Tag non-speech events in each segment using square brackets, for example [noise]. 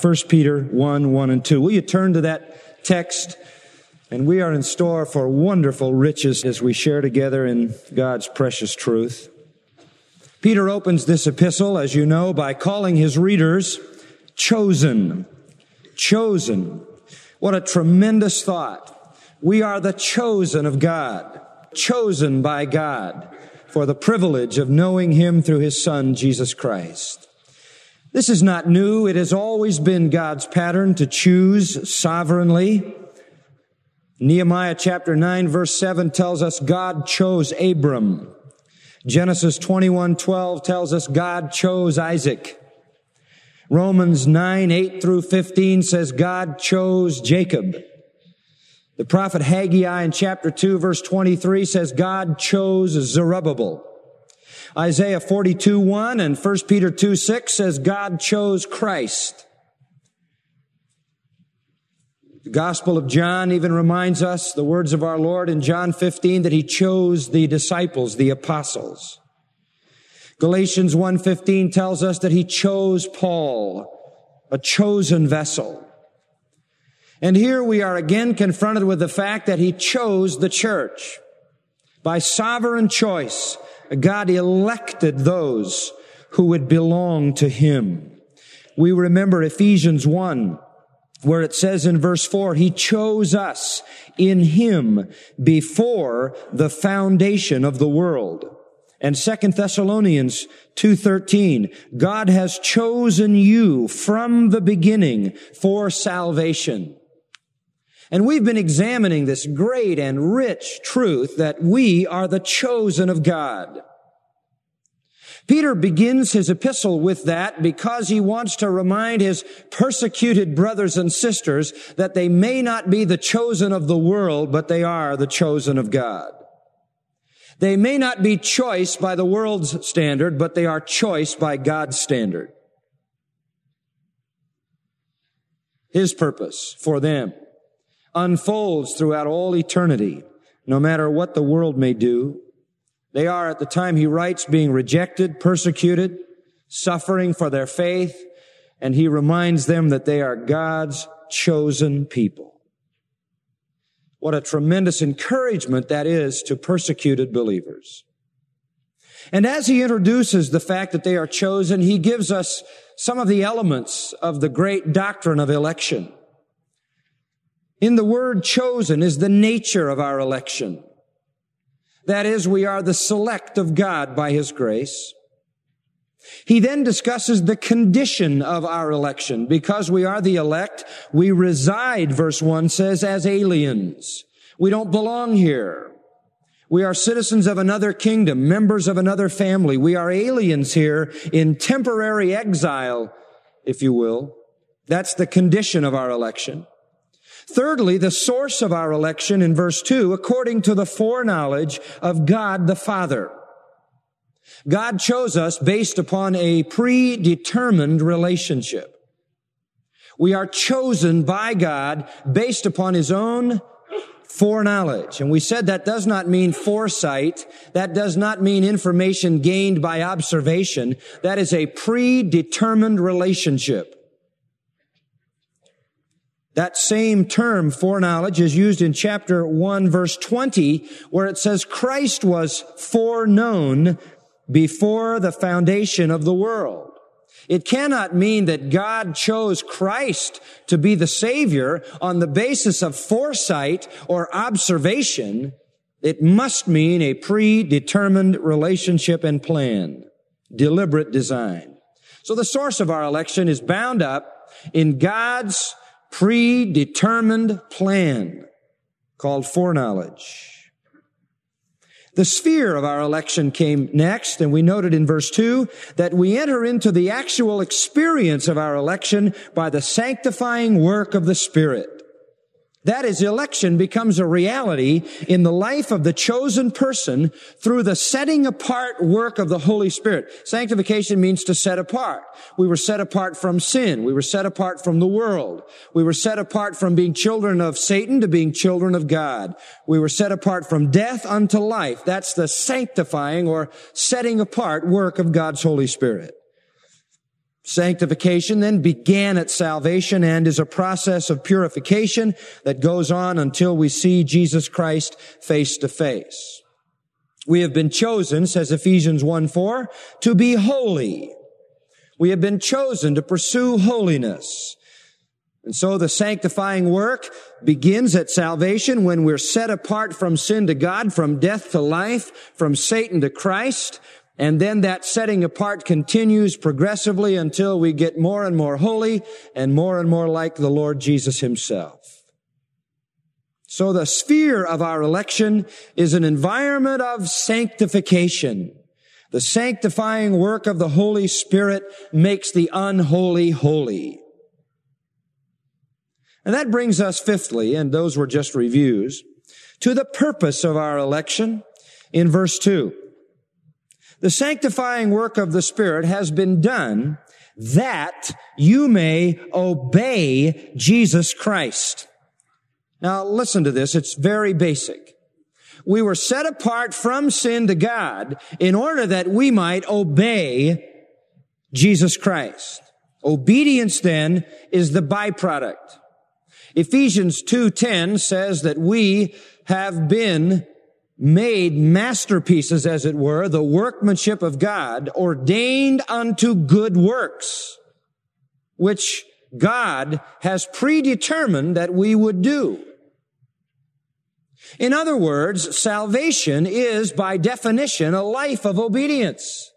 1 Peter 1, 1 and 2. Will you turn to that text? And we are in store for wonderful riches as we share together in God's precious truth. Peter opens this epistle, as you know, by calling his readers chosen. Chosen. What a tremendous thought. We are the chosen of God, chosen by God for the privilege of knowing him through his son, Jesus Christ. This is not new. It has always been God's pattern to choose sovereignly. Nehemiah chapter 9 verse 7 tells us God chose Abram. Genesis 21:12 tells us God chose Isaac. Romans 9, 8 through 15 says God chose Jacob. The prophet Haggai in chapter 2 verse 23 says God chose Zerubbabel. Isaiah 42, 1 and 1 Peter 2, 6 says God chose Christ. The Gospel of John even reminds us the words of our Lord in John 15 that he chose the disciples, the apostles. Galatians 1:15 tells us that he chose Paul, a chosen vessel. And here we are again confronted with the fact that he chose the church by sovereign choice. God elected those who would belong to him. We remember Ephesians 1, where it says in verse 4, He chose us in Him before the foundation of the world. And 2 Thessalonians 2.13, God has chosen you from the beginning for salvation. And we've been examining this great and rich truth that we are the chosen of God. Peter begins his epistle with that because he wants to remind his persecuted brothers and sisters that they may not be the chosen of the world, but they are the chosen of God. They may not be choice by the world's standard, but they are choice by God's standard. His purpose for them unfolds throughout all eternity, no matter what the world may do. They are at the time he writes being rejected, persecuted, suffering for their faith, and he reminds them that they are God's chosen people. What a tremendous encouragement that is to persecuted believers. And as he introduces the fact that they are chosen, he gives us some of the elements of the great doctrine of election. In the word chosen is the nature of our election. That is, we are the select of God by His grace. He then discusses the condition of our election. Because we are the elect, we reside, verse 1 says, as aliens. We don't belong here. We are citizens of another kingdom, members of another family. We are aliens here in temporary exile, if you will. That's the condition of our election. Thirdly, the source of our election in verse 2, according to the foreknowledge of God the Father. God chose us based upon a predetermined relationship. We are chosen by God based upon His own foreknowledge. And we said that does not mean foresight. That does not mean information gained by observation. That is a predetermined relationship. That same term, foreknowledge, is used in chapter 1 verse 20, where it says Christ was foreknown before the foundation of the world. It cannot mean that God chose Christ to be the Savior on the basis of foresight or observation. It must mean a predetermined relationship and plan, deliberate design. So the source of our election is bound up in God's predetermined plan called foreknowledge. The sphere of our election came next, and we noted in verse 2 that we enter into the actual experience of our election by the sanctifying work of the Spirit. That is, election becomes a reality in the life of the chosen person through the setting apart work of the Holy Spirit. Sanctification means to set apart. We were set apart from sin. We were set apart from the world. We were set apart from being children of Satan to being children of God. We were set apart from death unto life. That's the sanctifying or setting apart work of God's Holy Spirit. Sanctification then began at salvation and is a process of purification that goes on until we see Jesus Christ face to face. We have been chosen, says Ephesians 1 4, to be holy. We have been chosen to pursue holiness. And so the sanctifying work begins at salvation when we're set apart from sin to God, from death to life, from Satan to Christ. And then that setting apart continues progressively until we get more and more holy and more and more like the Lord Jesus himself. So the sphere of our election is an environment of sanctification. The sanctifying work of the Holy Spirit makes the unholy holy. And that brings us fifthly, and those were just reviews, to the purpose of our election in verse 2. The sanctifying work of the Spirit has been done that you may obey Jesus Christ. Now listen to this. It's very basic. We were set apart from sin to God in order that we might obey Jesus Christ. Obedience then is the byproduct. Ephesians 2.10 says that we have been made masterpieces, as it were, the workmanship of God, ordained unto good works, which God has predetermined that we would do. In other words, salvation is by definition a life of obedience.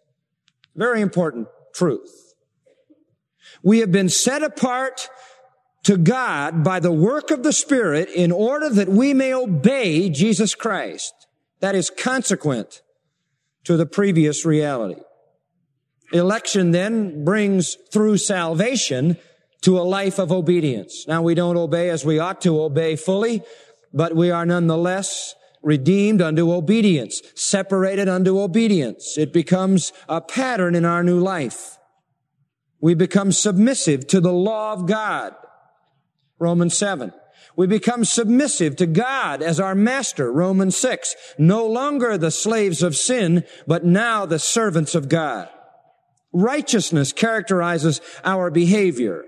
Very important truth. We have been set apart to God by the work of the Spirit in order that we may obey Jesus Christ that is consequent to the previous reality. Election then brings through salvation to a life of obedience. Now we don't obey as we ought to obey fully, but we are nonetheless redeemed unto obedience, separated unto obedience. It becomes a pattern in our new life. We become submissive to the law of God. Romans 7. We become submissive to God as our master, Romans 6. No longer the slaves of sin, but now the servants of God. Righteousness characterizes our behavior.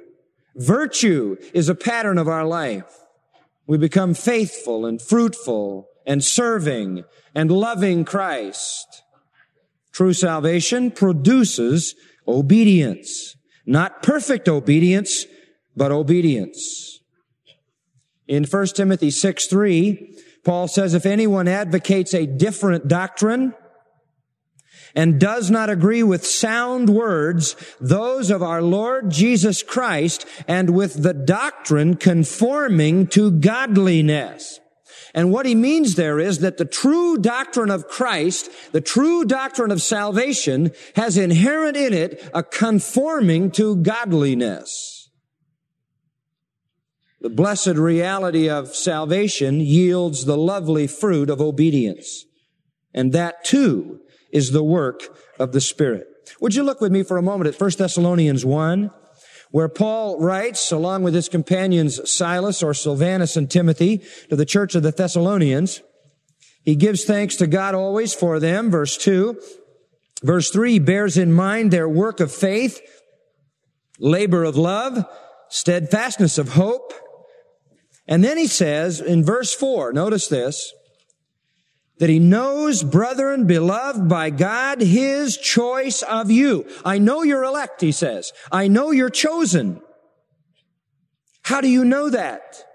Virtue is a pattern of our life. We become faithful and fruitful and serving and loving Christ. True salvation produces obedience. Not perfect obedience, but obedience. In 1 Timothy 6, 3, Paul says, if anyone advocates a different doctrine and does not agree with sound words, those of our Lord Jesus Christ, and with the doctrine conforming to godliness. And what he means there is that the true doctrine of Christ, the true doctrine of salvation, has inherent in it a conforming to godliness. The blessed reality of salvation yields the lovely fruit of obedience. And that too is the work of the Spirit. Would you look with me for a moment at 1 Thessalonians 1, where Paul writes, along with his companions Silas or Silvanus and Timothy, to the church of the Thessalonians. He gives thanks to God always for them, verse 2. Verse 3 bears in mind their work of faith, labor of love, steadfastness of hope, and then he says in verse 4, notice this, that he knows, brethren, beloved by God, his choice of you. I know you're elect, he says. I know you're chosen. How do you know that?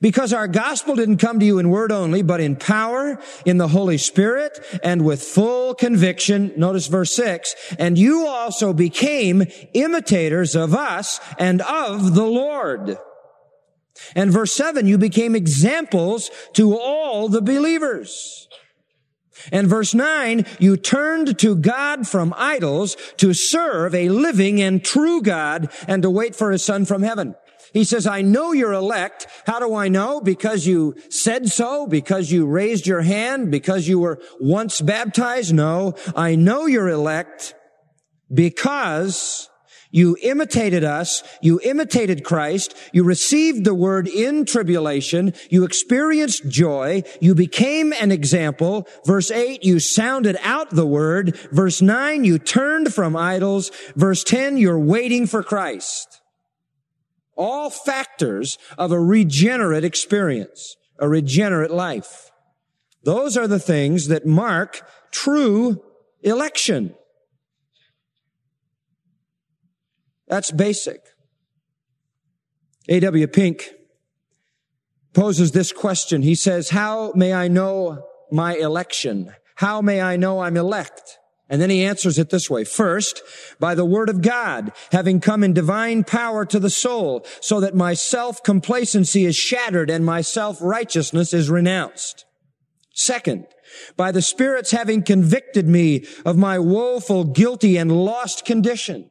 Because our gospel didn't come to you in word only, but in power, in the Holy Spirit, and with full conviction. Notice verse 6. And you also became imitators of us and of the Lord. And verse 7, you became examples to all the believers. And verse 9, you turned to God from idols to serve a living and true God and to wait for his son from heaven. He says, I know you're elect. How do I know? Because you said so? Because you raised your hand? Because you were once baptized? No. I know you're elect because You imitated us. You imitated Christ. You received the word in tribulation. You experienced joy. You became an example. Verse 8, you sounded out the word. Verse 9, you turned from idols. Verse 10, you're waiting for Christ. All factors of a regenerate experience, a regenerate life. Those are the things that mark true election. That's basic. A.W. Pink poses this question. He says, how may I know my election? How may I know I'm elect? And then he answers it this way. First, by the word of God, having come in divine power to the soul, so that my self-complacency is shattered and my self-righteousness is renounced. Second, by the Spirit's having convicted me of my woeful, guilty, and lost condition.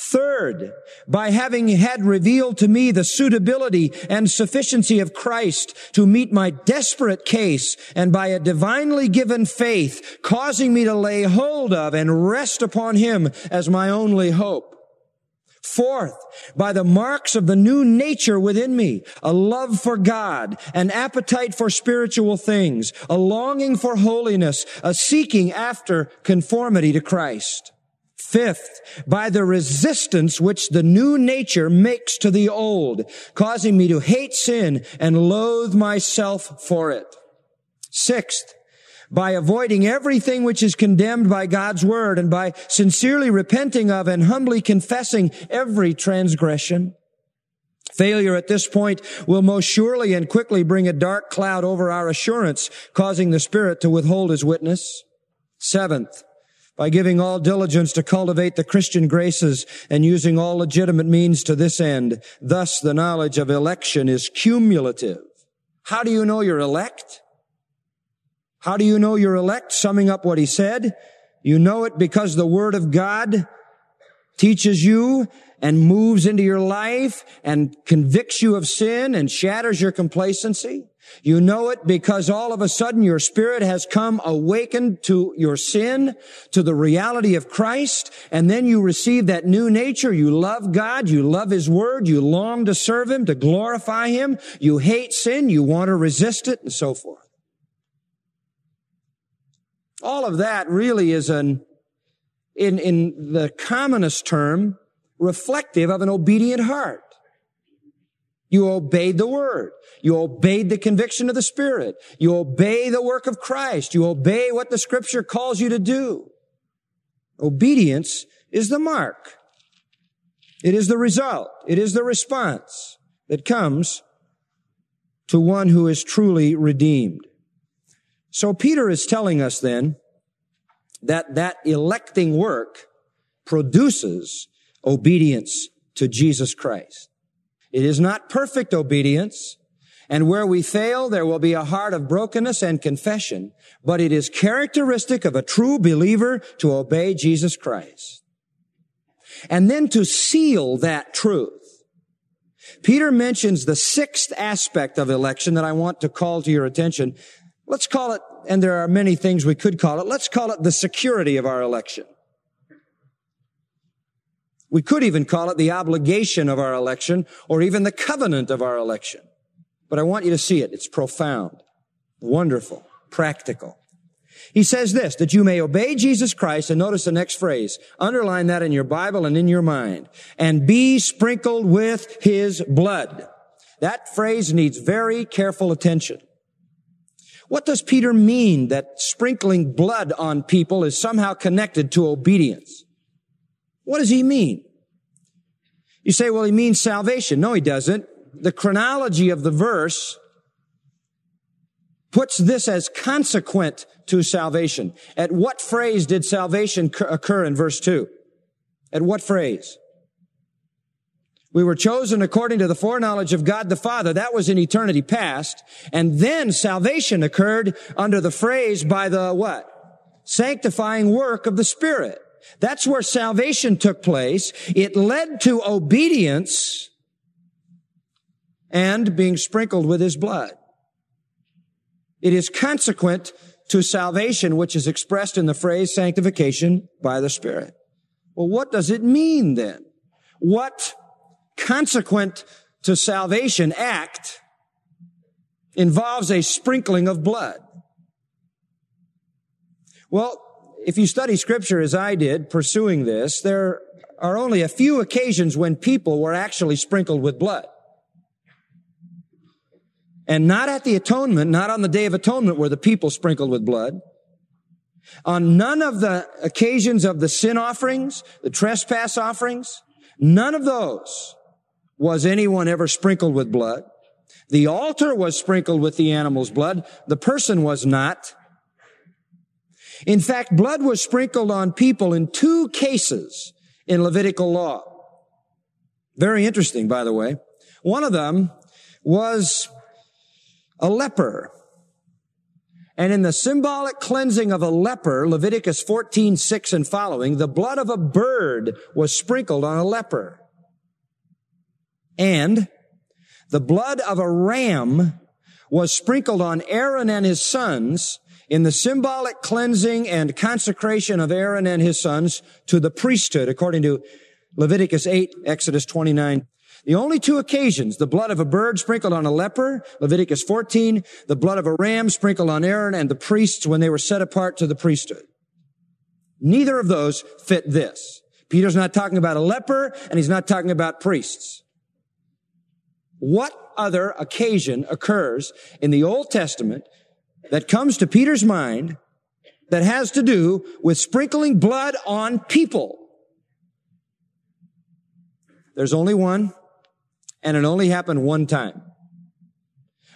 Third, by having had revealed to me the suitability and sufficiency of Christ to meet my desperate case and by a divinely given faith causing me to lay hold of and rest upon Him as my only hope. Fourth, by the marks of the new nature within me, a love for God, an appetite for spiritual things, a longing for holiness, a seeking after conformity to Christ. Fifth, by the resistance which the new nature makes to the old, causing me to hate sin and loathe myself for it. Sixth, by avoiding everything which is condemned by God's word and by sincerely repenting of and humbly confessing every transgression. Failure at this point will most surely and quickly bring a dark cloud over our assurance, causing the Spirit to withhold his witness. Seventh, by giving all diligence to cultivate the Christian graces and using all legitimate means to this end. Thus, the knowledge of election is cumulative. How do you know you're elect? How do you know you're elect? Summing up what he said, you know it because the Word of God teaches you and moves into your life and convicts you of sin and shatters your complacency. You know it because all of a sudden your spirit has come awakened to your sin, to the reality of Christ, and then you receive that new nature. You love God, you love His Word, you long to serve Him, to glorify Him, you hate sin, you want to resist it, and so forth. All of that really is an, in, in the commonest term, reflective of an obedient heart. You obeyed the word. You obeyed the conviction of the Spirit. You obey the work of Christ. You obey what the scripture calls you to do. Obedience is the mark. It is the result. It is the response that comes to one who is truly redeemed. So Peter is telling us then that that electing work produces obedience to Jesus Christ. It is not perfect obedience. And where we fail, there will be a heart of brokenness and confession, but it is characteristic of a true believer to obey Jesus Christ. And then to seal that truth. Peter mentions the sixth aspect of election that I want to call to your attention. Let's call it, and there are many things we could call it, let's call it the security of our election. We could even call it the obligation of our election or even the covenant of our election. But I want you to see it. It's profound, wonderful, practical. He says this, that you may obey Jesus Christ, and notice the next phrase, underline that in your Bible and in your mind, and be sprinkled with his blood. That phrase needs very careful attention. What does Peter mean that sprinkling blood on people is somehow connected to obedience? What does he mean? You say, well, he means salvation. No, he doesn't. The chronology of the verse puts this as consequent to salvation. At what phrase did salvation occur in verse 2? At what phrase? We were chosen according to the foreknowledge of God the Father. That was in eternity past. And then salvation occurred under the phrase by the what? Sanctifying work of the Spirit. That's where salvation took place. It led to obedience and being sprinkled with his blood. It is consequent to salvation, which is expressed in the phrase sanctification by the Spirit. Well, what does it mean then? what consequent to salvation act involves a sprinkling of blood? Well, if you study scripture as I did, pursuing this, there are only a few occasions when people were actually sprinkled with blood. And not at the atonement, not on the day of atonement were the people sprinkled with blood. On none of the occasions of the sin offerings, the trespass offerings, none of those was anyone ever sprinkled with blood. The altar was sprinkled with the animal's blood. The person was not. In fact, blood was sprinkled on people in two cases in Levitical law. Very interesting, by the way. One of them was a leper. And in the symbolic cleansing of a leper, Leviticus 14, 6 and following, the blood of a bird was sprinkled on a leper. And the blood of a ram was sprinkled on Aaron and his sons in the symbolic cleansing and consecration of Aaron and his sons to the priesthood, according to Leviticus 8, Exodus 29. The only two occasions, the blood of a bird sprinkled on a leper, Leviticus 14, the blood of a ram sprinkled on Aaron and the priests when they were set apart to the priesthood. Neither of those fit this. Peter's not talking about a leper and he's not talking about priests. What other occasion occurs in the Old Testament that comes to Peter's mind that has to do with sprinkling blood on people. There's only one, and it only happened one time.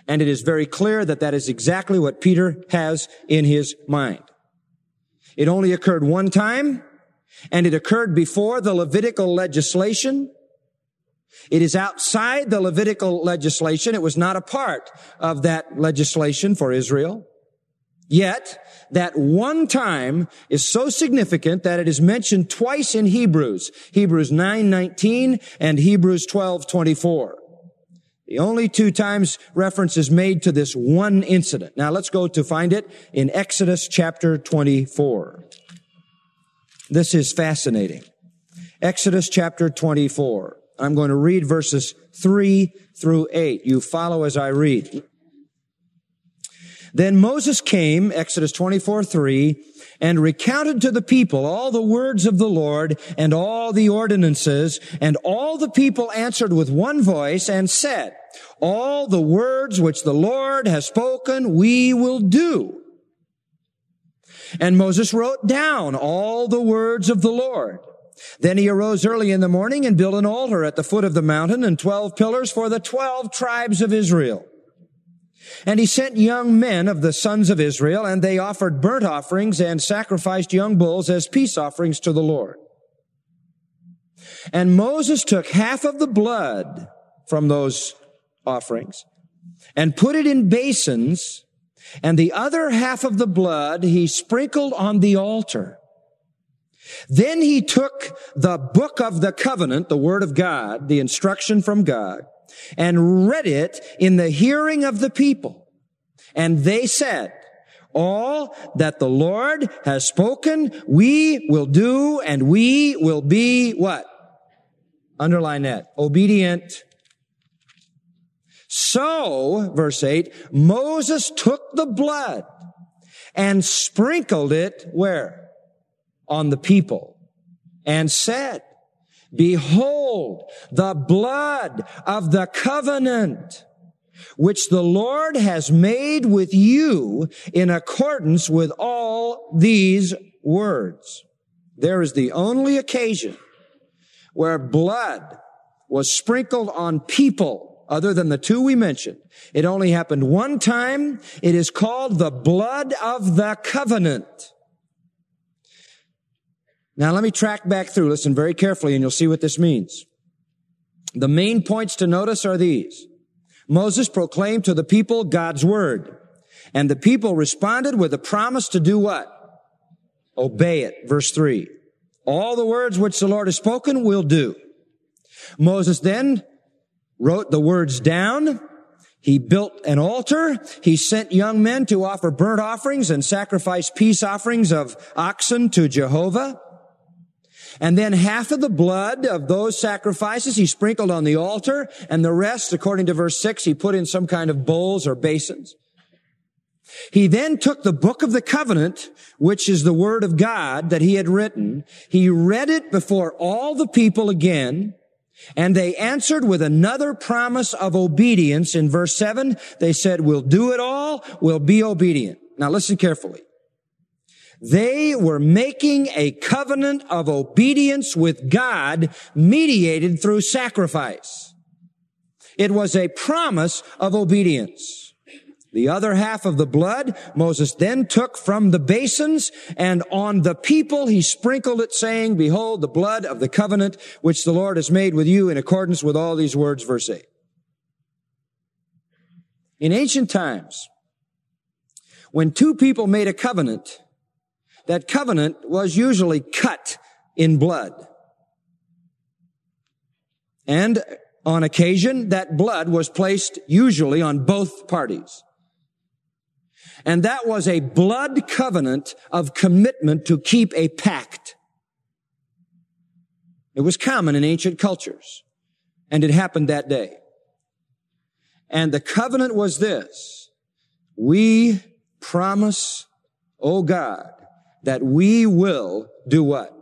And it is very clear that that is exactly what Peter has in his mind. It only occurred one time, and it occurred before the Levitical legislation, it is outside the Levitical legislation. It was not a part of that legislation for Israel. Yet, that one time is so significant that it is mentioned twice in Hebrews. Hebrews 9:19 and Hebrews 12:24. The only two times reference is made to this one incident. Now let's go to find it in Exodus chapter 24. This is fascinating. Exodus chapter 24. I'm going to read verses 3 through 8. You follow as I read. Then Moses came, Exodus 24, 3, and recounted to the people all the words of the Lord and all the ordinances, and all the people answered with one voice and said, all the words which the Lord has spoken, we will do. And Moses wrote down all the words of the Lord. Then he arose early in the morning and built an altar at the foot of the mountain and twelve pillars for the twelve tribes of Israel. And he sent young men of the sons of Israel, and they offered burnt offerings and sacrificed young bulls as peace offerings to the Lord. And Moses took half of the blood from those offerings and put it in basins, and the other half of the blood he sprinkled on the altar. Then he took the book of the covenant, the word of God, the instruction from God, and read it in the hearing of the people. And they said, all that the Lord has spoken, we will do and we will be what? Underline that. Obedient. So, verse 8, Moses took the blood and sprinkled it where? On the people and said, Behold, the blood of the covenant which the Lord has made with you in accordance with all these words. There is the only occasion where blood was sprinkled on people other than the two we mentioned. It only happened one time. It is called the blood of the covenant. Now let me track back through. Listen very carefully and you'll see what this means. The main points to notice are these. Moses proclaimed to the people God's word. And the people responded with a promise to do what? Obey it. Verse three. All the words which the Lord has spoken will do. Moses then wrote the words down. He built an altar. He sent young men to offer burnt offerings and sacrifice peace offerings of oxen to Jehovah. And then half of the blood of those sacrifices he sprinkled on the altar, and the rest, according to verse 6, he put in some kind of bowls or basins. He then took the book of the covenant, which is the word of God that he had written. He read it before all the people again, and they answered with another promise of obedience. In verse 7, they said, we'll do it all, we'll be obedient. Now listen carefully. They were making a covenant of obedience with God mediated through sacrifice. It was a promise of obedience. The other half of the blood Moses then took from the basins and on the people he sprinkled it saying, behold the blood of the covenant which the Lord has made with you in accordance with all these words, verse 8. In ancient times, when two people made a covenant, that covenant was usually cut in blood. And on occasion, that blood was placed usually on both parties. And that was a blood covenant of commitment to keep a pact. It was common in ancient cultures. And it happened that day. And the covenant was this. We promise, O God, that we will do what?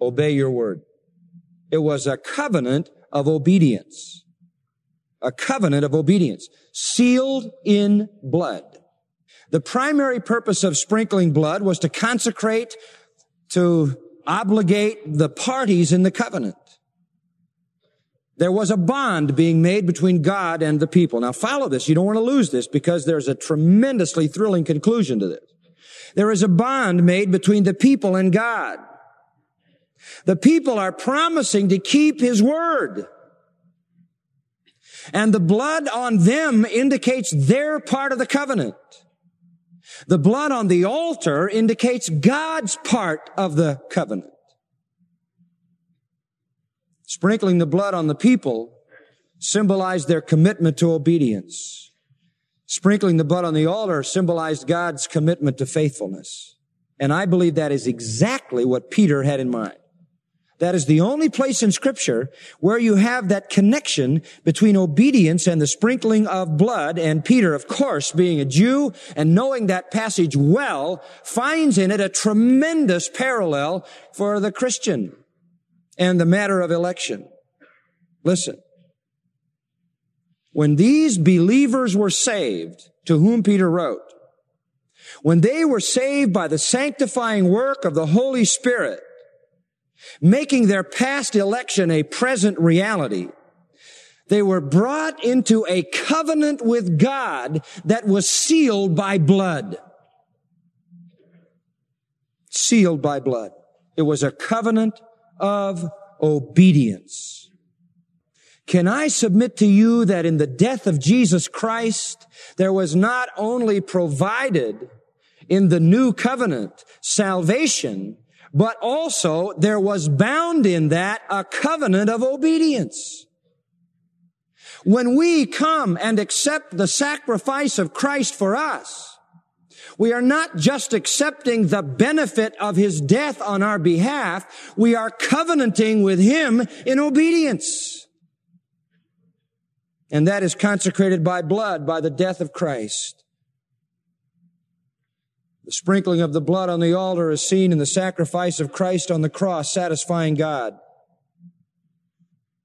Obey your word. It was a covenant of obedience. A covenant of obedience sealed in blood. The primary purpose of sprinkling blood was to consecrate, to obligate the parties in the covenant. There was a bond being made between God and the people. Now follow this. You don't want to lose this because there's a tremendously thrilling conclusion to this. There is a bond made between the people and God. The people are promising to keep His word. And the blood on them indicates their part of the covenant. The blood on the altar indicates God's part of the covenant. Sprinkling the blood on the people symbolized their commitment to obedience. Sprinkling the blood on the altar symbolized God's commitment to faithfulness. And I believe that is exactly what Peter had in mind. That is the only place in scripture where you have that connection between obedience and the sprinkling of blood. And Peter, of course, being a Jew and knowing that passage well, finds in it a tremendous parallel for the Christian and the matter of election. Listen. When these believers were saved, to whom Peter wrote, when they were saved by the sanctifying work of the Holy Spirit, making their past election a present reality, they were brought into a covenant with God that was sealed by blood. Sealed by blood. It was a covenant of obedience. Can I submit to you that in the death of Jesus Christ, there was not only provided in the new covenant salvation, but also there was bound in that a covenant of obedience. When we come and accept the sacrifice of Christ for us, we are not just accepting the benefit of his death on our behalf, we are covenanting with him in obedience. And that is consecrated by blood, by the death of Christ. The sprinkling of the blood on the altar is seen in the sacrifice of Christ on the cross, satisfying God.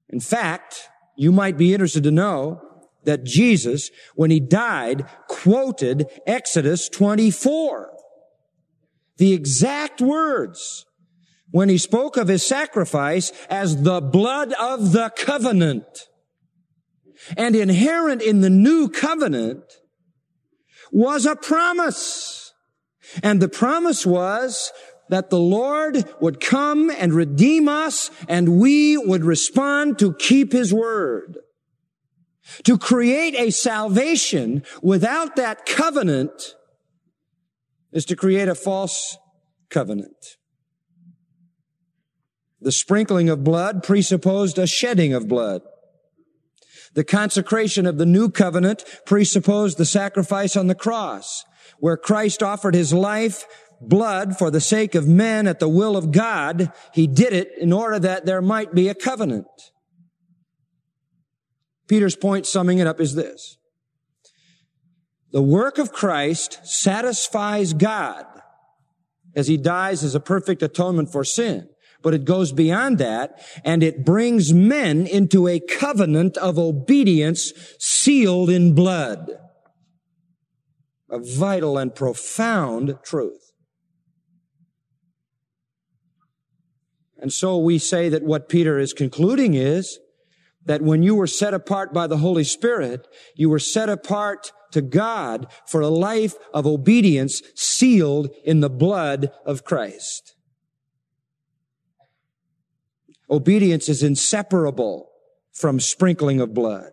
In fact, you might be interested to know that Jesus, when he died, quoted Exodus 24. The exact words when he spoke of his sacrifice as the blood of the covenant. And inherent in the new covenant was a promise. And the promise was that the Lord would come and redeem us and we would respond to keep his word. To create a salvation without that covenant is to create a false covenant. The sprinkling of blood presupposed a shedding of blood. The consecration of the new covenant presupposed the sacrifice on the cross, where Christ offered his life blood for the sake of men at the will of God. He did it in order that there might be a covenant. Peter's point summing it up is this. The work of Christ satisfies God as he dies as a perfect atonement for sin. But it goes beyond that and it brings men into a covenant of obedience sealed in blood. A vital and profound truth. And so we say that what Peter is concluding is that when you were set apart by the Holy Spirit, you were set apart to God for a life of obedience sealed in the blood of Christ. Obedience is inseparable from sprinkling of blood.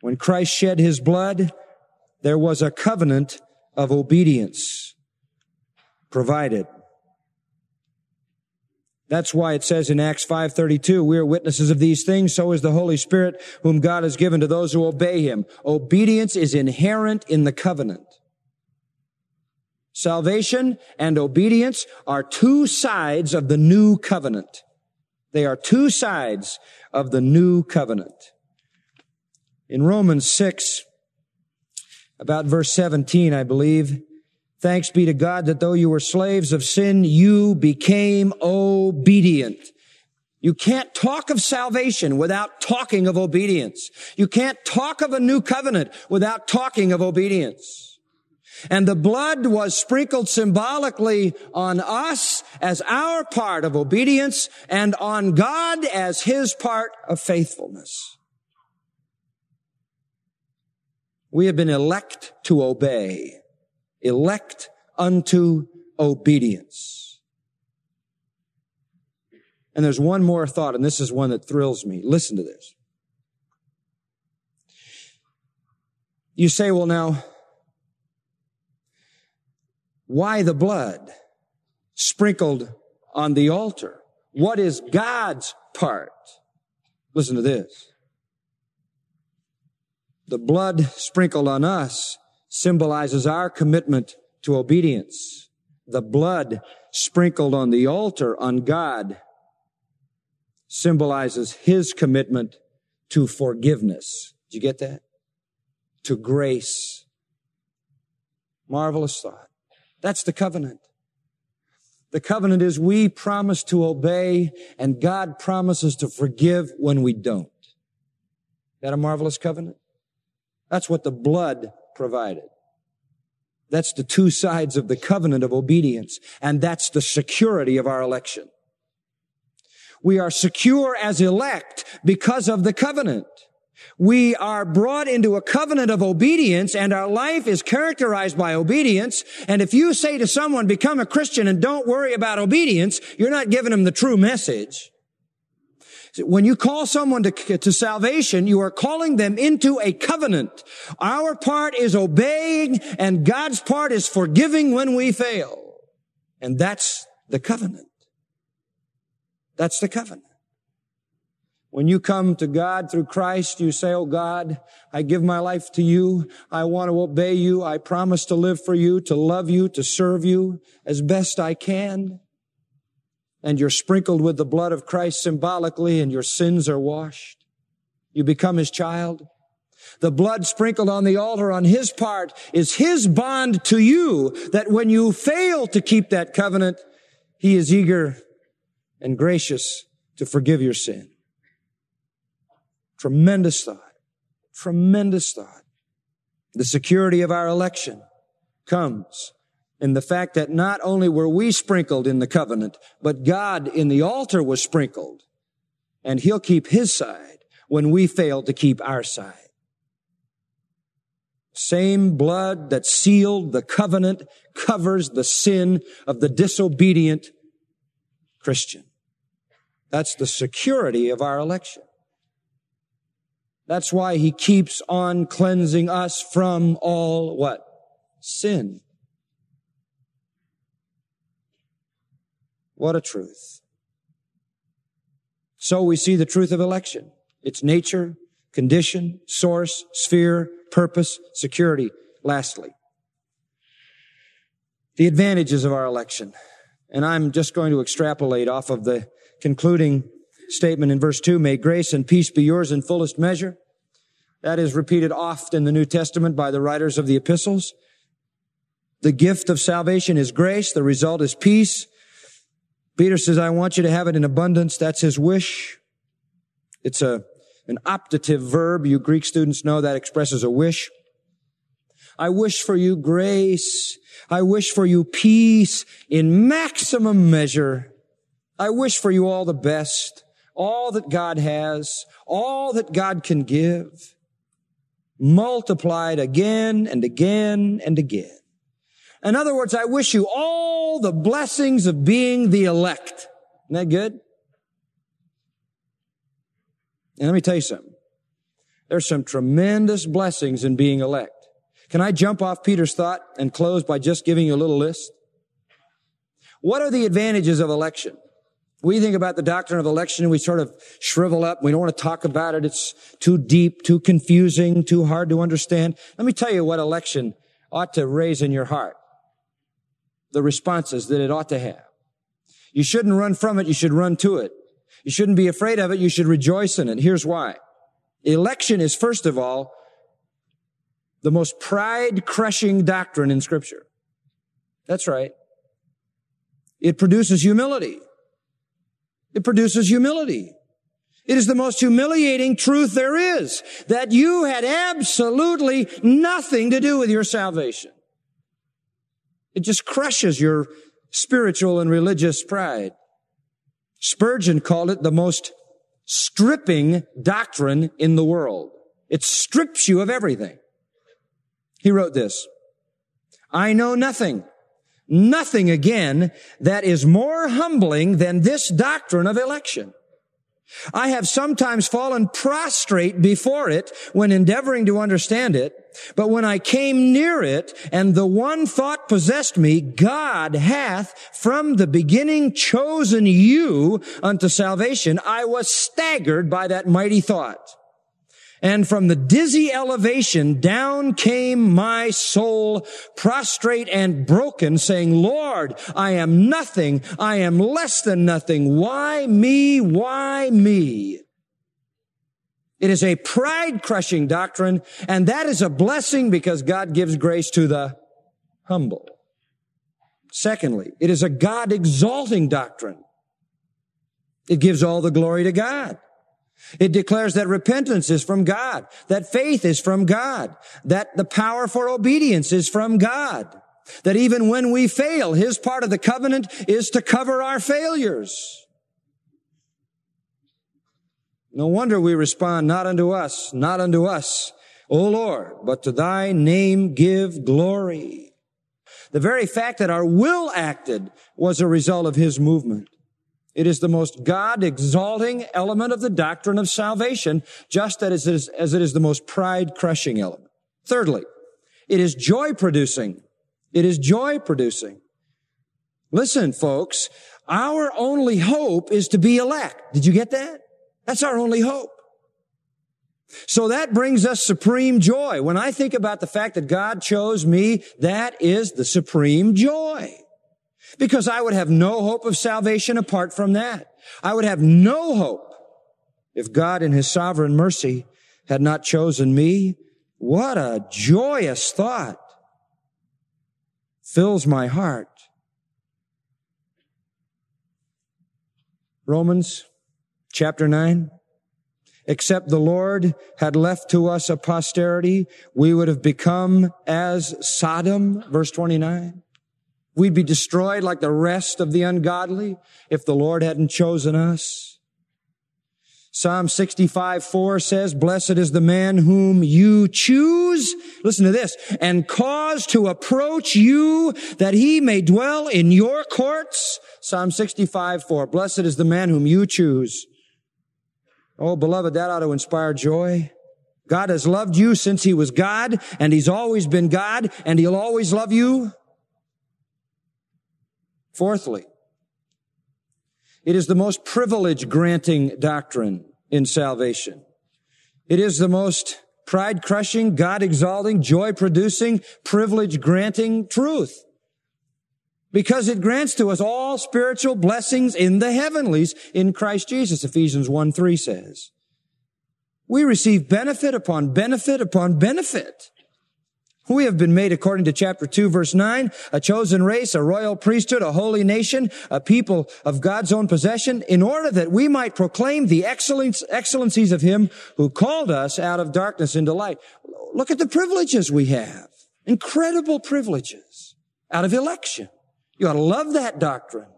When Christ shed his blood, there was a covenant of obedience provided. That's why it says in Acts 5:32, we are witnesses of these things, so is the Holy Spirit whom God has given to those who obey him. Obedience is inherent in the covenant. Salvation and obedience are two sides of the new covenant. They are two sides of the new covenant. In Romans 6, about verse 17, I believe, thanks be to God that though you were slaves of sin, you became obedient. You can't talk of salvation without talking of obedience. You can't talk of a new covenant without talking of obedience. And the blood was sprinkled symbolically on us as our part of obedience and on God as his part of faithfulness. We have been elect to obey, elect unto obedience. And there's one more thought, and this is one that thrills me. Listen to this. You say, well, now, why the blood sprinkled on the altar? What is God's part? Listen to this. The blood sprinkled on us symbolizes our commitment to obedience. The blood sprinkled on the altar on God symbolizes his commitment to forgiveness. Did you get that? To grace. Marvelous thought. That's the covenant. The covenant is we promise to obey and God promises to forgive when we don't. That a marvelous covenant? That's what the blood provided. That's the two sides of the covenant of obedience. And that's the security of our election. We are secure as elect because of the covenant. We are brought into a covenant of obedience and our life is characterized by obedience. And if you say to someone, become a Christian and don't worry about obedience, you're not giving them the true message. When you call someone to, to salvation, you are calling them into a covenant. Our part is obeying and God's part is forgiving when we fail. And that's the covenant. That's the covenant. When you come to God through Christ, you say, Oh God, I give my life to you. I want to obey you. I promise to live for you, to love you, to serve you as best I can. And you're sprinkled with the blood of Christ symbolically and your sins are washed. You become his child. The blood sprinkled on the altar on his part is his bond to you that when you fail to keep that covenant, he is eager and gracious to forgive your sin. Tremendous thought. Tremendous thought. The security of our election comes in the fact that not only were we sprinkled in the covenant, but God in the altar was sprinkled. And he'll keep his side when we fail to keep our side. Same blood that sealed the covenant covers the sin of the disobedient Christian. That's the security of our election. That's why he keeps on cleansing us from all what? Sin. What a truth. So we see the truth of election. Its nature, condition, source, sphere, purpose, security. Lastly, The advantages of our election. And I'm just going to extrapolate off of the concluding statement in verse 2 May grace and peace be yours in fullest measure. That is repeated oft in the New Testament by the writers of the epistles. The gift of salvation is grace. The result is peace. Peter says, I want you to have it in abundance. That's his wish. It's a, an optative verb. You Greek students know that expresses a wish. I wish for you grace. I wish for you peace in maximum measure. I wish for you all the best, all that God has, all that God can give, multiplied again and again and again. In other words, I wish you all the blessings of being the elect. Isn't that good? And let me tell you something. There's some tremendous blessings in being elect. Can I jump off Peter's thought and close by just giving you a little list? What are the advantages of election? We think about the doctrine of election and we sort of shrivel up. We don't want to talk about it. It's too deep, too confusing, too hard to understand. Let me tell you what election ought to raise in your heart the responses that it ought to have. You shouldn't run from it. You should run to it. You shouldn't be afraid of it. You should rejoice in it. Here's why. Election is, first of all, the most pride crushing doctrine in scripture. That's right. It produces humility. It produces humility. It is the most humiliating truth there is that you had absolutely nothing to do with your salvation. It just crushes your spiritual and religious pride. Spurgeon called it the most stripping doctrine in the world. It strips you of everything. He wrote this, I know nothing, nothing again that is more humbling than this doctrine of election. I have sometimes fallen prostrate before it when endeavoring to understand it, but when I came near it and the one thought possessed me, God hath from the beginning chosen you unto salvation, I was staggered by that mighty thought. And from the dizzy elevation down came my soul prostrate and broken saying, Lord, I am nothing. I am less than nothing. Why me? Why me? It is a pride crushing doctrine and that is a blessing because God gives grace to the humble. Secondly, it is a God exalting doctrine. It gives all the glory to God. It declares that repentance is from God, that faith is from God, that the power for obedience is from God, that even when we fail, His part of the covenant is to cover our failures. No wonder we respond, not unto us, not unto us, O Lord, but to thy name give glory. The very fact that our will acted was a result of his movement. It is the most God exalting element of the doctrine of salvation, just as it is, as it is the most pride crushing element. Thirdly, it is joy producing. It is joy producing. Listen, folks, our only hope is to be elect. Did you get that? That's our only hope. So that brings us supreme joy. When I think about the fact that God chose me, that is the supreme joy. Because I would have no hope of salvation apart from that. I would have no hope if God in his sovereign mercy had not chosen me. What a joyous thought fills my heart. Romans chapter 9. Except the Lord had left to us a posterity, we would have become as Sodom, verse 29. We'd be destroyed like the rest of the ungodly if the Lord hadn't chosen us. Psalm 65, 4 says, Blessed is the man whom you choose, listen to this, and cause to approach you that he may dwell in your courts. Psalm 65, 4. Blessed is the man whom you choose. Oh, beloved, that ought to inspire joy. God has loved you since he was God, and he's always been God, and he'll always love you. Fourthly, it is the most privilege granting doctrine in salvation. It is the most pride crushing, God exalting, joy producing, privilege granting truth. because it grants to us all spiritual blessings in the heavenlies in Christ Jesus, Ephesians 1 3 says. We receive benefit upon benefit upon benefit. We have been made according to chapter 2 verse 9, a chosen race, a royal priesthood, a holy nation, a people of God's own possession, in order that we might proclaim the excellencies of him who called us out of darkness into light. Look at the privileges we have. Incredible privileges out of election. You ought to love that doctrine.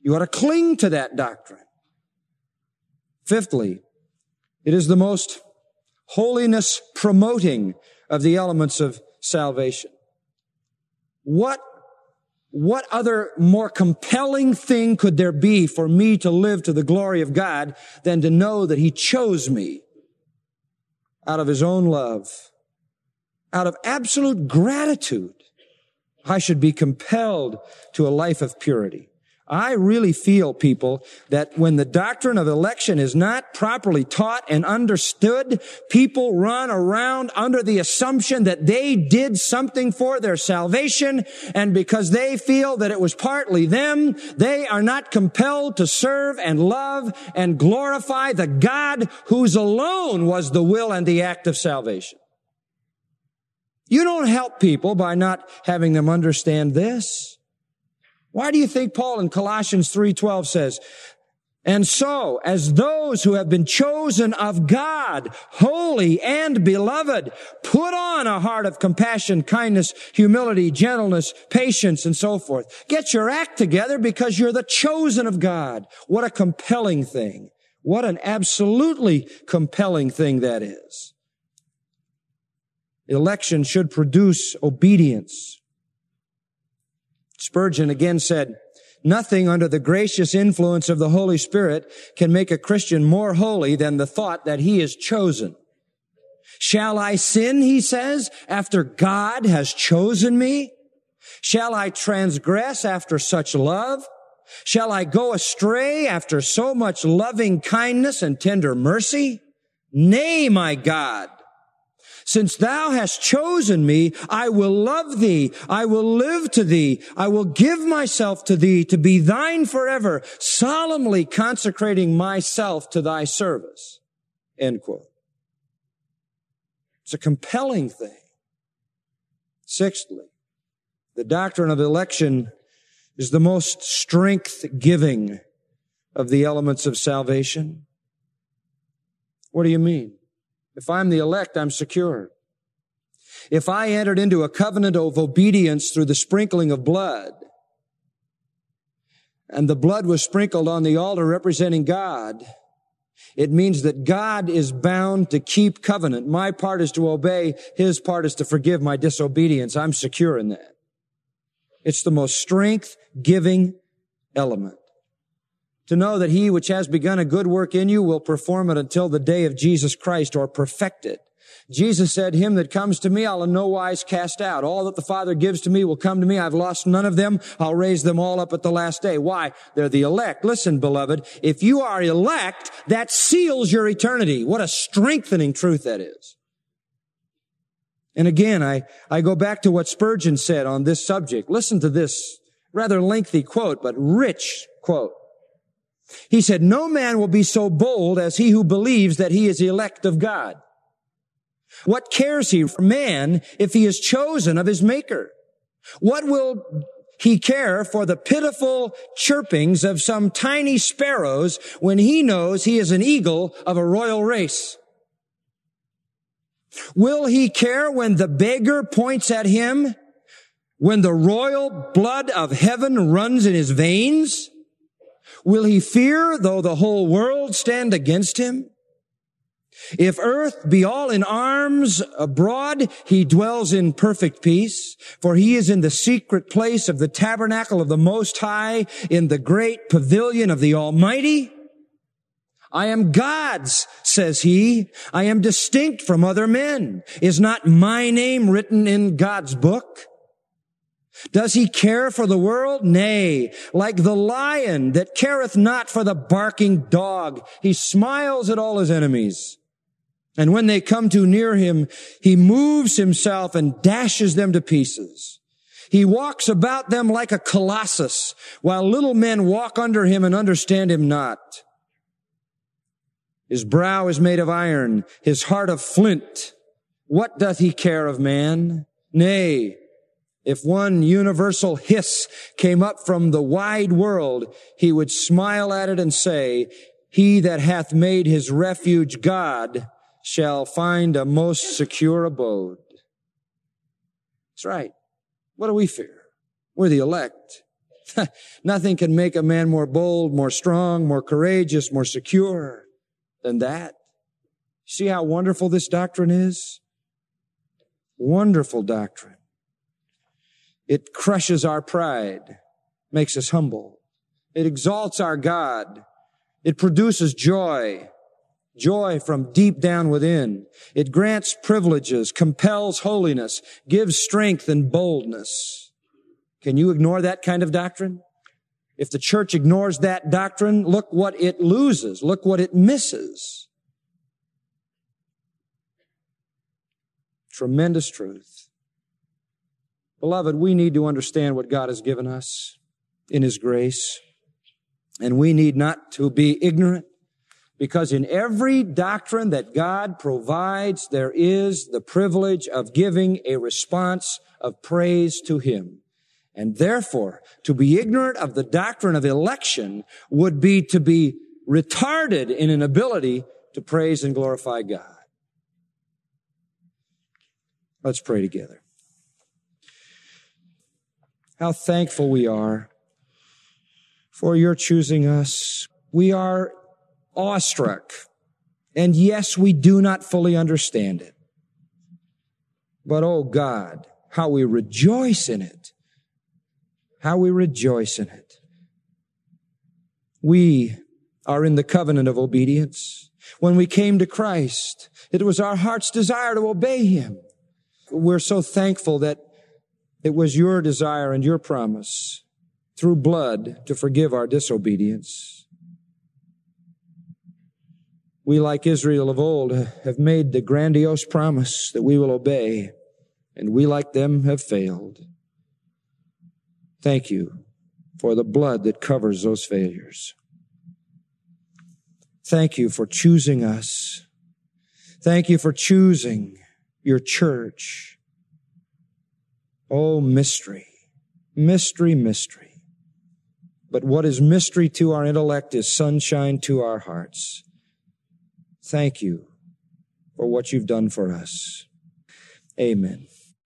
You ought to cling to that doctrine. Fifthly, it is the most holiness promoting of the elements of salvation. What, what other more compelling thing could there be for me to live to the glory of God than to know that He chose me out of His own love, out of absolute gratitude? I should be compelled to a life of purity. I really feel, people, that when the doctrine of election is not properly taught and understood, people run around under the assumption that they did something for their salvation, and because they feel that it was partly them, they are not compelled to serve and love and glorify the God whose alone was the will and the act of salvation. You don't help people by not having them understand this. Why do you think Paul in Colossians 3:12 says, and so, as those who have been chosen of God, holy and beloved, put on a heart of compassion, kindness, humility, gentleness, patience, and so forth. Get your act together because you're the chosen of God. What a compelling thing. What an absolutely compelling thing that is. Election should produce obedience. Spurgeon again said, Nothing under the gracious influence of the Holy Spirit can make a Christian more holy than the thought that he is chosen. Shall I sin, he says, after God has chosen me? Shall I transgress after such love? Shall I go astray after so much loving kindness and tender mercy? Nay, my God, since thou hast chosen me, I will love thee. I will live to thee. I will give myself to thee to be thine forever, solemnly consecrating myself to thy service. End quote. It's a compelling thing. Sixthly, the doctrine of election is the most strength giving of the elements of salvation. What do you mean? If I'm the elect, I'm secure. If I entered into a covenant of obedience through the sprinkling of blood, and the blood was sprinkled on the altar representing God, it means that God is bound to keep covenant. My part is to obey. His part is to forgive my disobedience. I'm secure in that. It's the most strength giving element to know that he which has begun a good work in you will perform it until the day of Jesus Christ or perfect it. Jesus said, him that comes to me, I'll in no wise cast out. All that the Father gives to me will come to me. I've lost none of them. I'll raise them all up at the last day. Why? They're the elect. Listen, beloved, if you are elect, that seals your eternity. What a strengthening truth that is. And again, I, I go back to what Spurgeon said on this subject. Listen to this rather lengthy quote, but rich quote. He said, no man will be so bold as he who believes that he is elect of God. What cares he for man if he is chosen of his maker? What will he care for the pitiful chirpings of some tiny sparrows when he knows he is an eagle of a royal race? Will he care when the beggar points at him? When the royal blood of heaven runs in his veins? Will he fear though the whole world stand against him? If earth be all in arms abroad, he dwells in perfect peace, for he is in the secret place of the tabernacle of the Most High, in the great pavilion of the Almighty. I am God's, says he. I am distinct from other men. Is not my name written in God's book? Does he care for the world? Nay, like the lion that careth not for the barking dog, he smiles at all his enemies. And when they come too near him, he moves himself and dashes them to pieces. He walks about them like a colossus, while little men walk under him and understand him not. His brow is made of iron, his heart of flint. What doth he care of man? Nay, if one universal hiss came up from the wide world, he would smile at it and say, he that hath made his refuge God shall find a most secure abode. That's right. What do we fear? We're the elect. [laughs] Nothing can make a man more bold, more strong, more courageous, more secure than that. See how wonderful this doctrine is? Wonderful doctrine. It crushes our pride, makes us humble. It exalts our God. It produces joy, joy from deep down within. It grants privileges, compels holiness, gives strength and boldness. Can you ignore that kind of doctrine? If the church ignores that doctrine, look what it loses. Look what it misses. Tremendous truth. Beloved, we need to understand what God has given us in His grace. And we need not to be ignorant because in every doctrine that God provides, there is the privilege of giving a response of praise to Him. And therefore, to be ignorant of the doctrine of election would be to be retarded in an ability to praise and glorify God. Let's pray together. How thankful we are for your choosing us. We are awestruck. And yes, we do not fully understand it. But oh God, how we rejoice in it how we rejoice in it. We are in the covenant of obedience. When we came to Christ, it was our heart's desire to obey Him. We're so thankful that it was your desire and your promise through blood to forgive our disobedience. We, like Israel of old, have made the grandiose promise that we will obey, and we, like them, have failed. Thank you for the blood that covers those failures. Thank you for choosing us. Thank you for choosing your church. Oh, mystery, mystery, mystery. But what is mystery to our intellect is sunshine to our hearts. Thank you for what you've done for us. Amen.